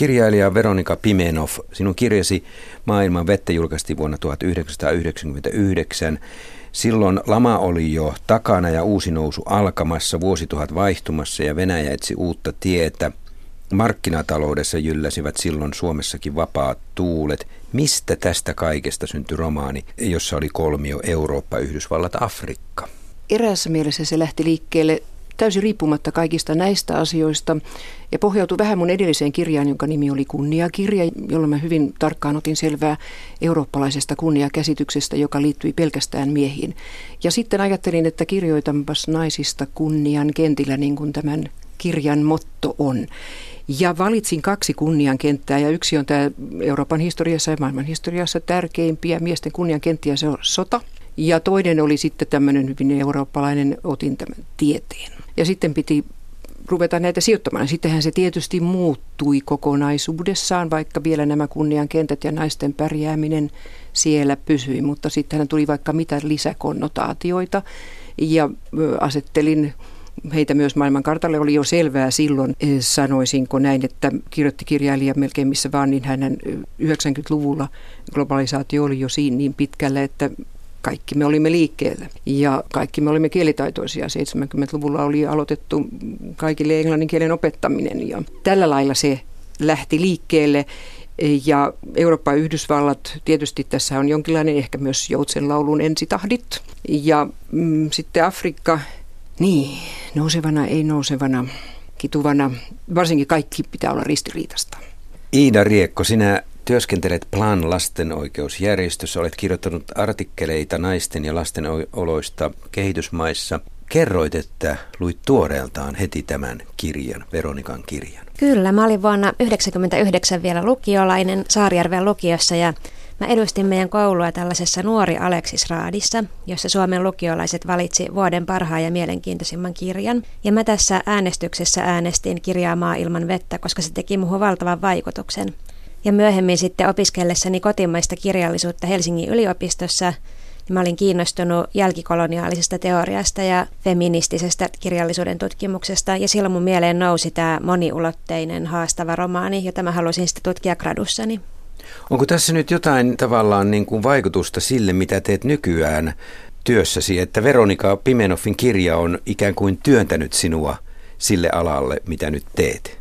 Kirjailija Veronika Pimenov, sinun kirjasi Maailman vettä julkaistiin vuonna 1999. Silloin lama oli jo takana ja uusi nousu alkamassa, vuosituhat vaihtumassa ja Venäjä etsi uutta tietä. Markkinataloudessa jylläsivät silloin Suomessakin vapaat tuulet. Mistä tästä kaikesta syntyi romaani, jossa oli kolmio Eurooppa, Yhdysvallat, Afrikka? Eräässä mielessä se lähti liikkeelle täysin riippumatta kaikista näistä asioista ja pohjautui vähän mun edelliseen kirjaan, jonka nimi oli Kunniakirja, jolla mä hyvin tarkkaan otin selvää eurooppalaisesta kunniakäsityksestä, joka liittyi pelkästään miehiin. Ja sitten ajattelin, että kirjoitanpas naisista kunnian kentillä, niin kuin tämän kirjan motto on. Ja valitsin kaksi kunnian kenttää ja yksi on tämä Euroopan historiassa ja maailman historiassa tärkeimpiä miesten kunnian kenttiä, se on sota. Ja toinen oli sitten tämmöinen hyvin eurooppalainen, otin tämän tieteen. Ja sitten piti ruveta näitä sijoittamaan. Sittenhän se tietysti muuttui kokonaisuudessaan, vaikka vielä nämä kunnian kentät ja naisten pärjääminen siellä pysyi, mutta sittenhän tuli vaikka mitä lisäkonnotaatioita. Ja asettelin heitä myös maailmankartalle oli jo selvää silloin, sanoisinko näin, että kirjoitti kirjailija melkein missä vaan, niin hänen 90-luvulla globalisaatio oli jo siinä niin pitkällä, että kaikki me olimme liikkeellä ja kaikki me olimme kielitaitoisia. 70-luvulla oli aloitettu kaikille englannin kielen opettaminen ja tällä lailla se lähti liikkeelle. Ja Eurooppa ja Yhdysvallat, tietysti tässä on jonkinlainen ehkä myös joutsenlaulun ensitahdit. Ja mm, sitten Afrikka, niin, nousevana, ei nousevana, kituvana, varsinkin kaikki pitää olla ristiriitasta. Iida Riekko, sinä Työskentelet Plan lastenoikeusjärjestössä, olet kirjoittanut artikkeleita naisten ja lasten oloista kehitysmaissa. Kerroit, että luit tuoreeltaan heti tämän kirjan, Veronikan kirjan. Kyllä, mä olin vuonna 1999 vielä lukiolainen Saarijärven lukiossa ja Mä edustin meidän koulua tällaisessa Nuori Aleksis-raadissa, jossa Suomen lukiolaiset valitsi vuoden parhaan ja mielenkiintoisimman kirjan. Ja mä tässä äänestyksessä äänestin kirjaa Maa ilman vettä, koska se teki muuhun valtavan vaikutuksen. Ja myöhemmin sitten opiskellessani kotimaista kirjallisuutta Helsingin yliopistossa, niin mä olin kiinnostunut jälkikoloniaalisesta teoriasta ja feministisestä kirjallisuuden tutkimuksesta. Ja silloin mun mieleen nousi tämä moniulotteinen haastava romaani, jota mä halusin sitten tutkia gradussani. Onko tässä nyt jotain tavallaan niin kuin vaikutusta sille, mitä teet nykyään työssäsi, että Veronika Pimenoffin kirja on ikään kuin työntänyt sinua sille alalle, mitä nyt teet?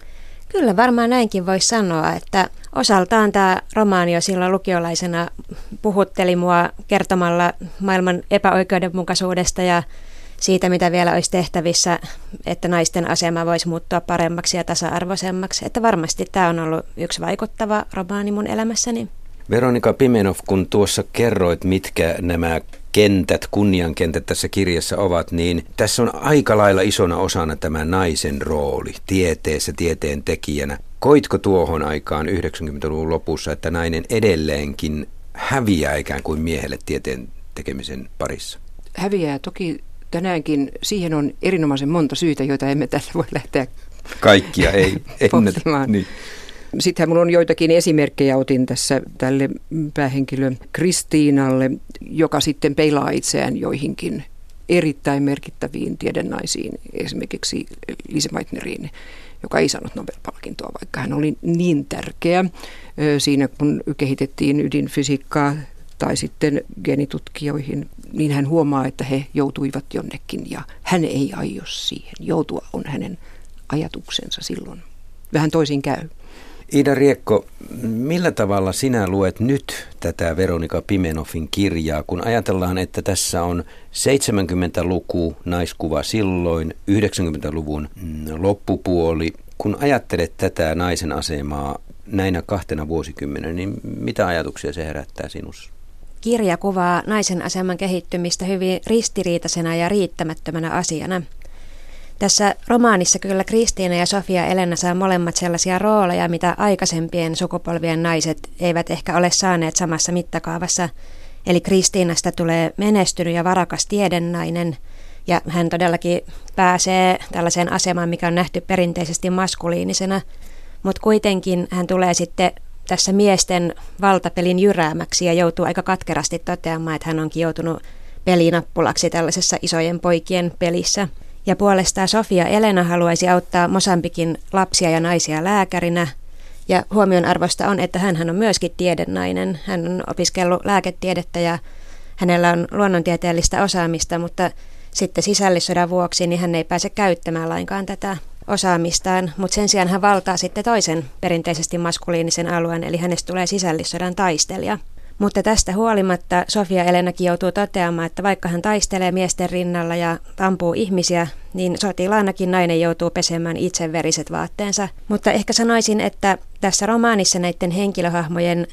Kyllä varmaan näinkin voisi sanoa, että osaltaan tämä romaani jo silloin lukiolaisena puhutteli mua kertomalla maailman epäoikeudenmukaisuudesta ja siitä, mitä vielä olisi tehtävissä, että naisten asema voisi muuttua paremmaksi ja tasa-arvoisemmaksi. Että varmasti tämä on ollut yksi vaikuttava romaani mun elämässäni. Veronika Pimenov, kun tuossa kerroit, mitkä nämä kentät, kunniankentät tässä kirjassa ovat, niin tässä on aika lailla isona osana tämä naisen rooli tieteessä, tieteen tekijänä. Koitko tuohon aikaan 90-luvun lopussa, että nainen edelleenkin häviää ikään kuin miehelle tieteen tekemisen parissa? Häviää toki tänäänkin. Siihen on erinomaisen monta syytä, joita emme tällä voi lähteä Kaikkia ei ennätä. Niin. Sittenhän minulla on joitakin esimerkkejä, otin tässä tälle päähenkilö Kristiinalle, joka sitten peilaa itseään joihinkin erittäin merkittäviin tiedennaisiin, esimerkiksi Lise Meitneriin, joka ei saanut Nobel-palkintoa, vaikka hän oli niin tärkeä siinä, kun kehitettiin ydinfysiikkaa tai sitten geenitutkijoihin, niin hän huomaa, että he joutuivat jonnekin ja hän ei aio siihen. Joutua on hänen ajatuksensa silloin. Vähän toisin käy. Ida Riekko, millä tavalla sinä luet nyt tätä Veronika Pimenoffin kirjaa, kun ajatellaan, että tässä on 70-luku naiskuva silloin, 90-luvun mm, loppupuoli. Kun ajattelet tätä naisen asemaa näinä kahtena vuosikymmenenä, niin mitä ajatuksia se herättää sinussa? Kirja kuvaa naisen aseman kehittymistä hyvin ristiriitaisena ja riittämättömänä asiana – tässä romaanissa kyllä Kristiina ja Sofia Elena saa molemmat sellaisia rooleja, mitä aikaisempien sukupolvien naiset eivät ehkä ole saaneet samassa mittakaavassa. Eli Kristiinasta tulee menestynyt ja varakas tiedennainen, ja hän todellakin pääsee tällaiseen asemaan, mikä on nähty perinteisesti maskuliinisena, mutta kuitenkin hän tulee sitten tässä miesten valtapelin jyräämäksi ja joutuu aika katkerasti toteamaan, että hän onkin joutunut pelinappulaksi tällaisessa isojen poikien pelissä. Ja puolestaan Sofia Elena haluaisi auttaa Mosambikin lapsia ja naisia lääkärinä. Ja huomionarvosta on, että hän on myöskin tiedennainen. Hän on opiskellut lääketiedettä ja hänellä on luonnontieteellistä osaamista, mutta sitten sisällissodan vuoksi niin hän ei pääse käyttämään lainkaan tätä osaamistaan, mutta sen sijaan hän valtaa sitten toisen perinteisesti maskuliinisen alueen, eli hänestä tulee sisällissodan taistelija. Mutta tästä huolimatta Sofia Elenakin joutuu toteamaan, että vaikka hän taistelee miesten rinnalla ja ampuu ihmisiä, niin sotilaanakin nainen joutuu pesemään itse veriset vaatteensa. Mutta ehkä sanoisin, että tässä romaanissa näiden henkilöhahmojen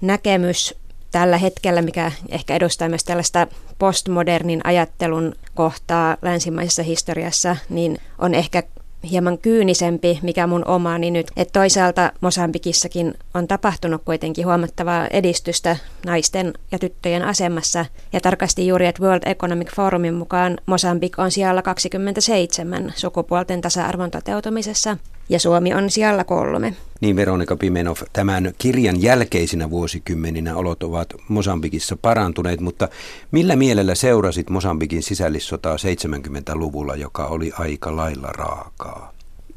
näkemys tällä hetkellä, mikä ehkä edustaa myös tällaista postmodernin ajattelun kohtaa länsimaisessa historiassa, niin on ehkä hieman kyynisempi, mikä mun omaani nyt. Että toisaalta Mosambikissakin on tapahtunut kuitenkin huomattavaa edistystä naisten ja tyttöjen asemassa. Ja tarkasti juuri, että World Economic Forumin mukaan Mosambik on siellä 27 sukupuolten tasa-arvon toteutumisessa ja Suomi on siellä kolme. Niin Veronika Pimenov, tämän kirjan jälkeisinä vuosikymmeninä olot ovat Mosambikissa parantuneet, mutta millä mielellä seurasit Mosambikin sisällissotaa 70-luvulla, joka oli aika lailla raakaa?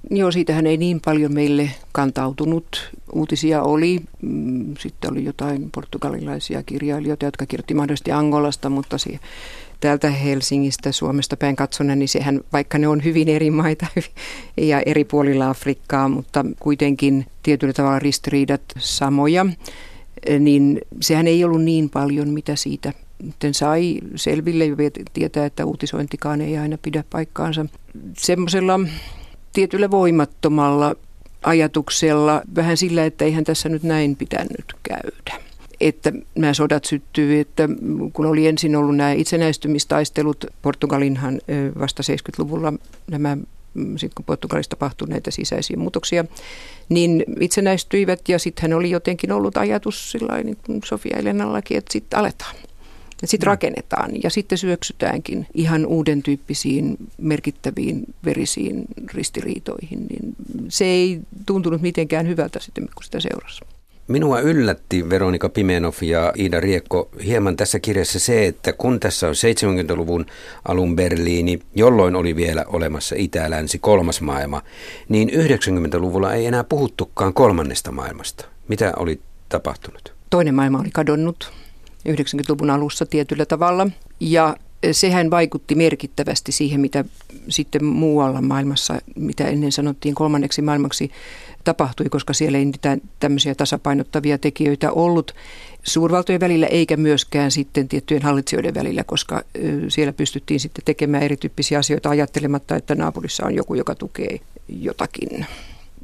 Joo, siitähän ei niin paljon meille kantautunut. Uutisia oli. Mm, sitten oli jotain portugalilaisia kirjailijoita, jotka kirjoitti mahdollisesti Angolasta, mutta se täältä Helsingistä, Suomesta päin katsonen, niin sehän, vaikka ne on hyvin eri maita ja eri puolilla Afrikkaa, mutta kuitenkin tietyllä tavalla ristiriidat samoja, niin sehän ei ollut niin paljon, mitä siitä sitten sai selville ja tietää, että uutisointikaan ei aina pidä paikkaansa. Semmoisella tietyllä voimattomalla ajatuksella, vähän sillä, että eihän tässä nyt näin pitänyt käydä että nämä sodat syttyy, että kun oli ensin ollut nämä itsenäistymistaistelut, Portugalinhan vasta 70-luvulla nämä mm, sitten kun Portugalissa tapahtui näitä sisäisiä muutoksia, niin itsenäistyivät ja sitten hän oli jotenkin ollut ajatus sillä niin kuin Sofia Elenallakin, että sitten aletaan. Sitten rakennetaan ja sitten syöksytäänkin ihan uuden tyyppisiin merkittäviin verisiin ristiriitoihin. Niin se ei tuntunut mitenkään hyvältä sitten, kun sitä seurasi. Minua yllätti Veronika Pimenov ja Iida Riekko hieman tässä kirjassa se, että kun tässä on 70-luvun alun Berliini, jolloin oli vielä olemassa Itä-Länsi kolmas maailma, niin 90-luvulla ei enää puhuttukaan kolmannesta maailmasta. Mitä oli tapahtunut? Toinen maailma oli kadonnut 90-luvun alussa tietyllä tavalla ja sehän vaikutti merkittävästi siihen, mitä sitten muualla maailmassa, mitä ennen sanottiin kolmanneksi maailmaksi, tapahtui, koska siellä ei niitä tämmöisiä tasapainottavia tekijöitä ollut suurvaltojen välillä eikä myöskään sitten tiettyjen hallitsijoiden välillä, koska siellä pystyttiin sitten tekemään erityyppisiä asioita ajattelematta, että naapurissa on joku, joka tukee jotakin.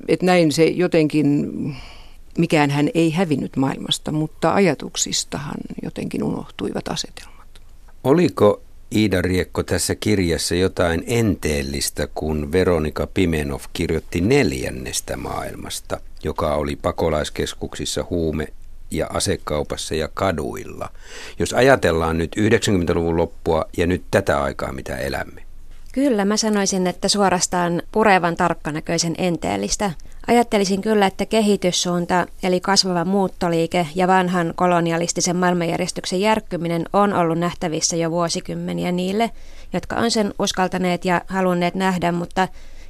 Et näin se jotenkin, mikään hän ei hävinnyt maailmasta, mutta ajatuksistahan jotenkin unohtuivat asetelmat. Oliko Iida Riekko tässä kirjassa jotain enteellistä, kun Veronika Pimenov kirjoitti neljännestä maailmasta, joka oli pakolaiskeskuksissa huume- ja asekaupassa ja kaduilla. Jos ajatellaan nyt 90-luvun loppua ja nyt tätä aikaa, mitä elämme. Kyllä, mä sanoisin, että suorastaan purevan tarkkanäköisen enteellistä. Ajattelisin kyllä, että kehityssuunta, eli kasvava muuttoliike ja vanhan kolonialistisen maailmanjärjestyksen järkkyminen on ollut nähtävissä jo vuosikymmeniä niille, jotka on sen uskaltaneet ja halunneet nähdä, mutta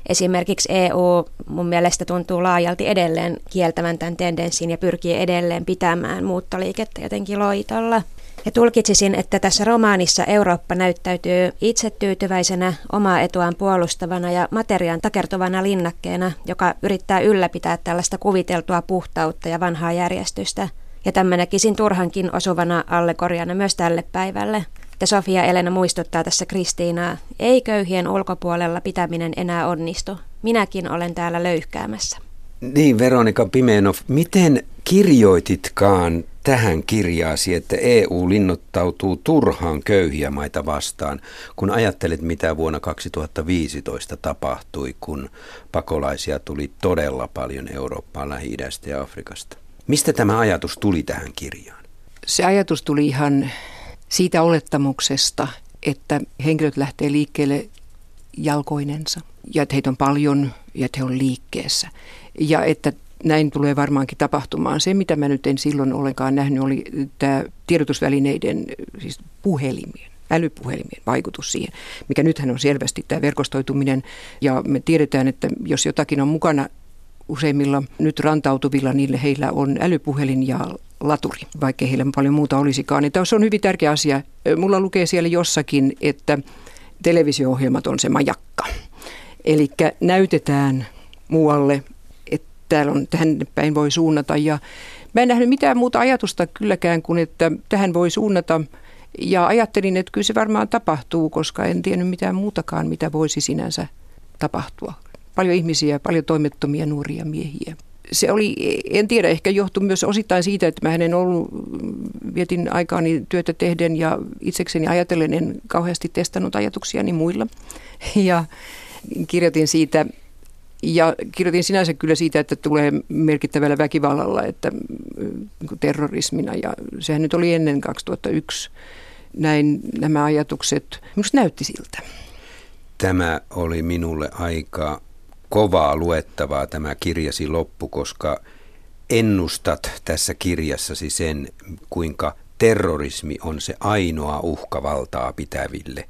esimerkiksi EU mun mielestä tuntuu laajalti edelleen kieltävän tämän tendenssin ja pyrkii edelleen pitämään muuttoliikettä jotenkin loitolla. Ja tulkitsisin, että tässä romaanissa Eurooppa näyttäytyy itsetyytyväisenä, omaa etuaan puolustavana ja materiaan takertuvana linnakkeena, joka yrittää ylläpitää tällaista kuviteltua puhtautta ja vanhaa järjestystä. Ja tämän näkisin turhankin osuvana allegoriana myös tälle päivälle. Ja Sofia Elena muistuttaa tässä Kristiinaa, ei köyhien ulkopuolella pitäminen enää onnistu. Minäkin olen täällä löyhkäämässä. Niin, Veronika Pimenov, miten kirjoititkaan tähän kirjaasi, että EU linnoittautuu turhaan köyhiä maita vastaan, kun ajattelet, mitä vuonna 2015 tapahtui, kun pakolaisia tuli todella paljon Eurooppaan, lähi ja Afrikasta. Mistä tämä ajatus tuli tähän kirjaan? Se ajatus tuli ihan siitä olettamuksesta, että henkilöt lähtee liikkeelle jalkoinensa ja että heitä on paljon ja että he on liikkeessä. Ja että näin tulee varmaankin tapahtumaan. Se, mitä mä nyt en silloin ollenkaan nähnyt, oli tämä tiedotusvälineiden, siis puhelimien älypuhelimien vaikutus siihen, mikä nythän on selvästi tämä verkostoituminen. Ja me tiedetään, että jos jotakin on mukana useimmilla nyt rantautuvilla, niille heillä on älypuhelin ja laturi, vaikka heillä paljon muuta olisikaan. Niin se on hyvin tärkeä asia. Mulla lukee siellä jossakin, että televisio-ohjelmat on se majakka. Eli näytetään muualle, täällä on, tähän päin voi suunnata. Ja mä en nähnyt mitään muuta ajatusta kylläkään kuin, että tähän voi suunnata. Ja ajattelin, että kyllä se varmaan tapahtuu, koska en tiennyt mitään muutakaan, mitä voisi sinänsä tapahtua. Paljon ihmisiä, paljon toimettomia nuoria miehiä se oli, en tiedä, ehkä johtui myös osittain siitä, että mä en ollut, vietin aikaani työtä tehden ja itsekseni ajatellen en kauheasti testannut ajatuksiani muilla. Ja kirjoitin siitä, ja kirjoitin sinänsä kyllä siitä, että tulee merkittävällä väkivallalla, että niin terrorismina, ja sehän nyt oli ennen 2001 näin nämä ajatukset. Minusta näytti siltä. Tämä oli minulle aika kovaa luettavaa tämä kirjasi loppu, koska ennustat tässä kirjassasi sen, kuinka terrorismi on se ainoa uhka valtaa pitäville.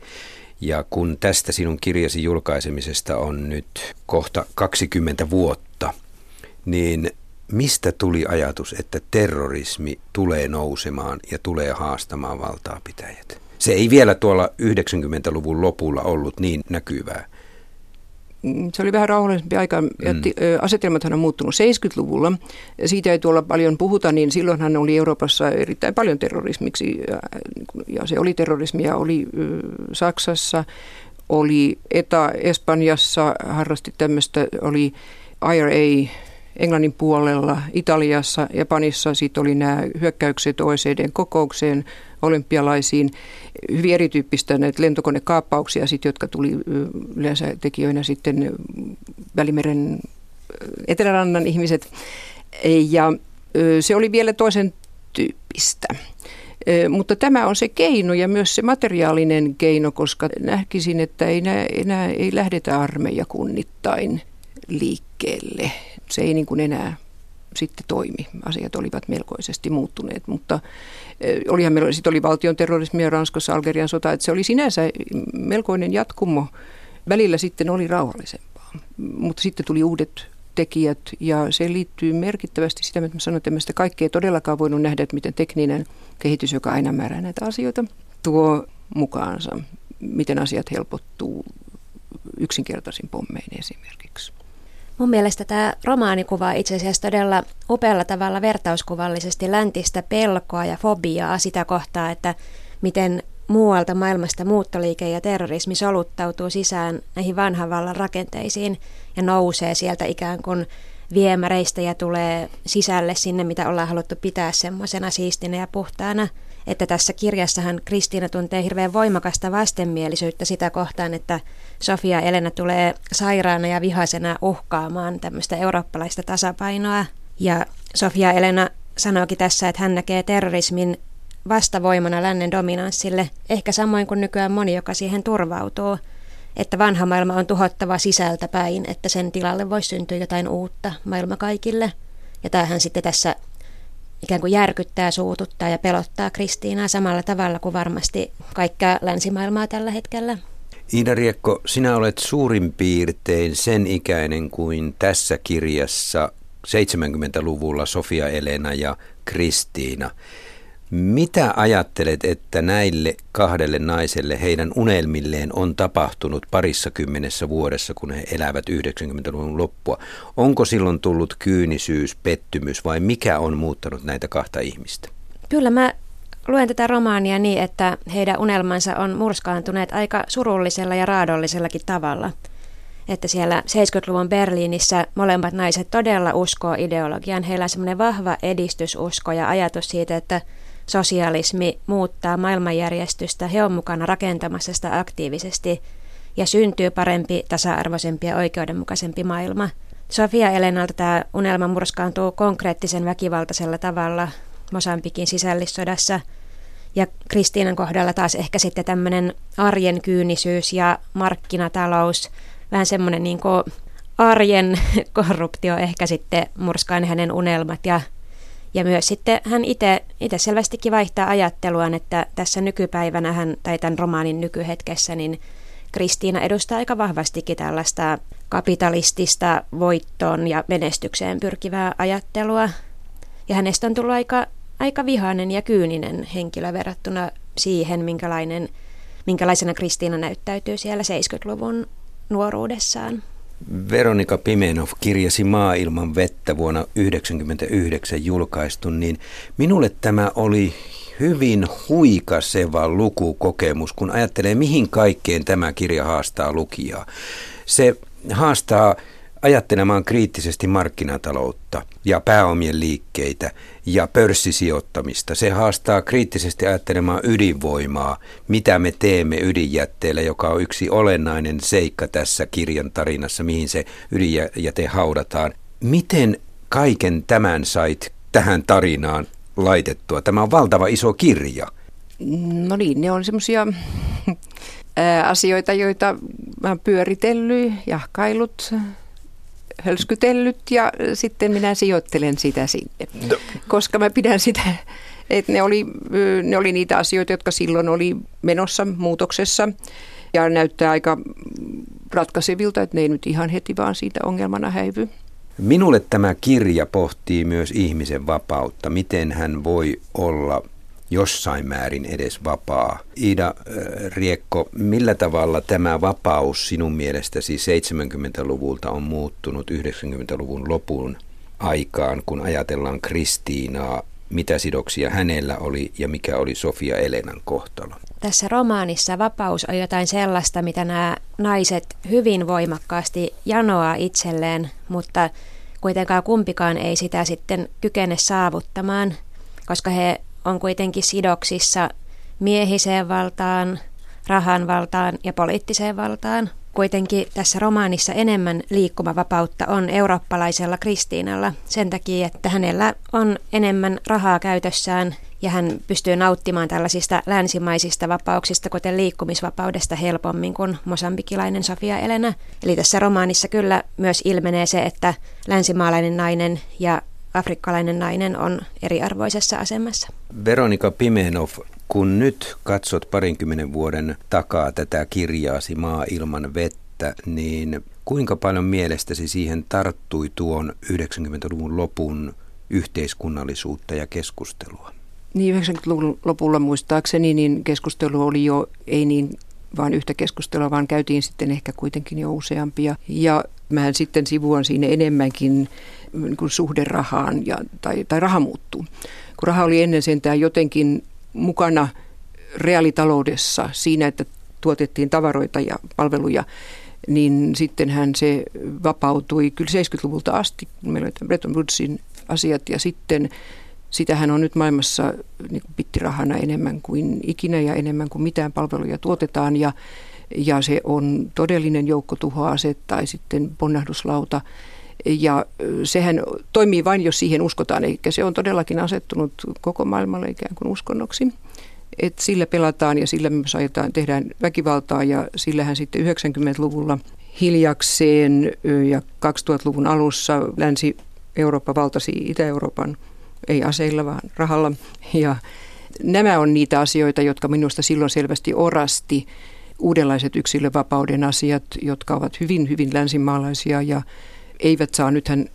Ja kun tästä sinun kirjasi julkaisemisesta on nyt kohta 20 vuotta, niin mistä tuli ajatus, että terrorismi tulee nousemaan ja tulee haastamaan valtaa pitäjät? Se ei vielä tuolla 90-luvun lopulla ollut niin näkyvää. Mm, se oli vähän rauhallisempi aika. Mm. Asetelmathan on muuttunut 70-luvulla. Siitä ei tuolla paljon puhuta, niin silloinhan oli Euroopassa erittäin paljon terrorismiksi. Ja se oli terrorismia, oli Saksassa, oli ETA Espanjassa, harrasti tämmöistä, oli IRA Englannin puolella, Italiassa, Japanissa. Sitten oli nämä hyökkäykset OECDn kokoukseen, olympialaisiin. Hyvin erityyppistä näitä lentokonekaappauksia, sit, jotka tuli yleensä tekijöinä sitten Välimeren etelärannan ihmiset. Ja se oli vielä toisen tyyppistä. Mutta tämä on se keino ja myös se materiaalinen keino, koska näkisin, että ei enää, enää ei lähdetä armeijakunnittain liikkeelle. Se ei niin kuin enää sitten toimi. Asiat olivat melkoisesti muuttuneet, mutta olihan meillä, sitten oli valtion terrorismia Ranskassa, Algerian sota, että se oli sinänsä melkoinen jatkumo. Välillä sitten oli rauhallisempaa, mutta sitten tuli uudet tekijät ja se liittyy merkittävästi sitä, mitä mä sanoin, että sitä kaikkea todellakaan voinut nähdä, että miten tekninen kehitys, joka aina määrää näitä asioita, tuo mukaansa, miten asiat helpottuu yksinkertaisin pommein esimerkiksi. Mun mielestä tämä romaani kuvaa itse asiassa todella upealla tavalla vertauskuvallisesti läntistä pelkoa ja fobiaa sitä kohtaa, että miten muualta maailmasta muuttoliike ja terrorismi soluttautuu sisään näihin vanhan vallan rakenteisiin ja nousee sieltä ikään kuin viemäreistä ja tulee sisälle sinne, mitä ollaan haluttu pitää semmoisena siistinä ja puhtaana – että tässä kirjassahan Kristiina tuntee hirveän voimakasta vastenmielisyyttä sitä kohtaan, että Sofia Elena tulee sairaana ja vihaisena uhkaamaan tämmöistä eurooppalaista tasapainoa. Ja Sofia Elena sanookin tässä, että hän näkee terrorismin vastavoimana lännen dominanssille, ehkä samoin kuin nykyään moni, joka siihen turvautuu, että vanha maailma on tuhottava sisältä päin, että sen tilalle voisi syntyä jotain uutta maailma kaikille. Ja tämähän sitten tässä ikään kuin järkyttää, suututtaa ja pelottaa Kristiinaa samalla tavalla kuin varmasti kaikkea länsimaailmaa tällä hetkellä. Iida Riekko, sinä olet suurin piirtein sen ikäinen kuin tässä kirjassa 70-luvulla Sofia Elena ja Kristiina. Mitä ajattelet, että näille kahdelle naiselle heidän unelmilleen on tapahtunut parissa kymmenessä vuodessa, kun he elävät 90-luvun loppua? Onko silloin tullut kyynisyys, pettymys vai mikä on muuttanut näitä kahta ihmistä? Kyllä mä luen tätä romaania niin, että heidän unelmansa on murskaantuneet aika surullisella ja raadollisellakin tavalla. Että siellä 70-luvun Berliinissä molemmat naiset todella uskoo ideologiaan. Heillä on semmoinen vahva edistysusko ja ajatus siitä, että sosialismi muuttaa maailmanjärjestystä, he on mukana rakentamassa sitä aktiivisesti ja syntyy parempi, tasa-arvoisempi ja oikeudenmukaisempi maailma. Sofia Elenalta tämä unelma murskaantuu konkreettisen väkivaltaisella tavalla Mosambikin sisällissodassa ja Kristiinan kohdalla taas ehkä sitten tämmöinen arjen kyynisyys ja markkinatalous, vähän semmoinen niin arjen korruptio ehkä sitten murskaan hänen unelmat ja ja myös sitten hän itse selvästikin vaihtaa ajatteluaan, että tässä nykypäivänä hän, tai tämän romaanin nykyhetkessä, niin Kristiina edustaa aika vahvastikin tällaista kapitalistista voittoon ja menestykseen pyrkivää ajattelua. Ja hänestä on tullut aika, aika vihainen ja kyyninen henkilö verrattuna siihen, minkälainen, minkälaisena Kristiina näyttäytyy siellä 70-luvun nuoruudessaan. Veronika Pimenov kirjasi Maailman vettä vuonna 1999 julkaistu, niin minulle tämä oli hyvin huikaseva lukukokemus, kun ajattelee, mihin kaikkeen tämä kirja haastaa lukijaa. Se haastaa ajattelemaan kriittisesti markkinataloutta ja pääomien liikkeitä ja pörssisijoittamista. Se haastaa kriittisesti ajattelemaan ydinvoimaa, mitä me teemme ydinjätteellä, joka on yksi olennainen seikka tässä kirjan tarinassa, mihin se ydinjäte haudataan. Miten kaiken tämän sait tähän tarinaan laitettua? Tämä on valtava iso kirja. No niin, ne on semmoisia asioita, joita mä pyöritellyt, jahkailut, hölskytellyt ja sitten minä sijoittelen sitä sinne. No. Koska mä pidän sitä, että ne oli, ne oli niitä asioita, jotka silloin oli menossa muutoksessa ja näyttää aika ratkaisevilta, että ne ei nyt ihan heti vaan siitä ongelmana häivy. Minulle tämä kirja pohtii myös ihmisen vapautta, miten hän voi olla jossain määrin edes vapaa. Iida äh, Riekko, millä tavalla tämä vapaus sinun mielestäsi 70-luvulta on muuttunut 90-luvun lopun aikaan, kun ajatellaan Kristiinaa, mitä sidoksia hänellä oli ja mikä oli Sofia Elenan kohtalo? Tässä romaanissa vapaus on jotain sellaista, mitä nämä naiset hyvin voimakkaasti janoaa itselleen, mutta kuitenkaan kumpikaan ei sitä sitten kykene saavuttamaan, koska he on kuitenkin sidoksissa miehiseen valtaan, rahan valtaan ja poliittiseen valtaan. Kuitenkin tässä romaanissa enemmän liikkumavapautta on eurooppalaisella Kristiinalla sen takia, että hänellä on enemmän rahaa käytössään ja hän pystyy nauttimaan tällaisista länsimaisista vapauksista, kuten liikkumisvapaudesta helpommin kuin mosambikilainen Sofia Elena. Eli tässä romaanissa kyllä myös ilmenee se, että länsimaalainen nainen ja afrikkalainen nainen on eriarvoisessa asemassa. Veronika Pimenov, kun nyt katsot parinkymmenen vuoden takaa tätä kirjaasi Maa ilman vettä, niin kuinka paljon mielestäsi siihen tarttui tuon 90-luvun lopun yhteiskunnallisuutta ja keskustelua? Niin 90-luvun lopulla muistaakseni niin keskustelu oli jo ei niin vaan yhtä keskustelua, vaan käytiin sitten ehkä kuitenkin jo useampia. Ja mä sitten sivuan siinä enemmänkin niin kuin suhde rahaan ja, tai, tai raha muuttuu. Kun raha oli ennen sentään jotenkin mukana reaalitaloudessa siinä, että tuotettiin tavaroita ja palveluja, niin sittenhän se vapautui kyllä 70-luvulta asti, meillä oli Bretton Woodsin asiat ja sitten sitähän on nyt maailmassa niin kuin pittirahana enemmän kuin ikinä ja enemmän kuin mitään palveluja tuotetaan. Ja, ja se on todellinen joukkotuhoase tai sitten ponnahduslauta. Ja sehän toimii vain, jos siihen uskotaan, eikä se on todellakin asettunut koko maailmalle ikään kuin uskonnoksi. Et sillä pelataan ja sillä myös ajetaan, tehdään väkivaltaa. Ja sillähän sitten 90-luvulla hiljakseen ja 2000-luvun alussa Länsi-Eurooppa valtasi Itä-Euroopan, ei aseilla vaan rahalla. Ja nämä on niitä asioita, jotka minusta silloin selvästi orasti uudenlaiset yksilövapauden asiat, jotka ovat hyvin, hyvin länsimaalaisia ja eivät saa nythän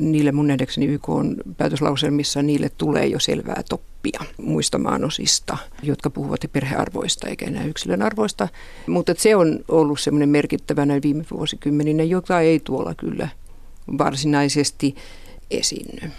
niille mun nähdäkseni YK on päätöslauselmissa, niille tulee jo selvää toppia muista maanosista, jotka puhuvat perhearvoista eikä enää yksilön arvoista. Mutta se on ollut semmoinen merkittävä näin viime vuosikymmeninä, jota ei tuolla kyllä varsinaisesti esiinny.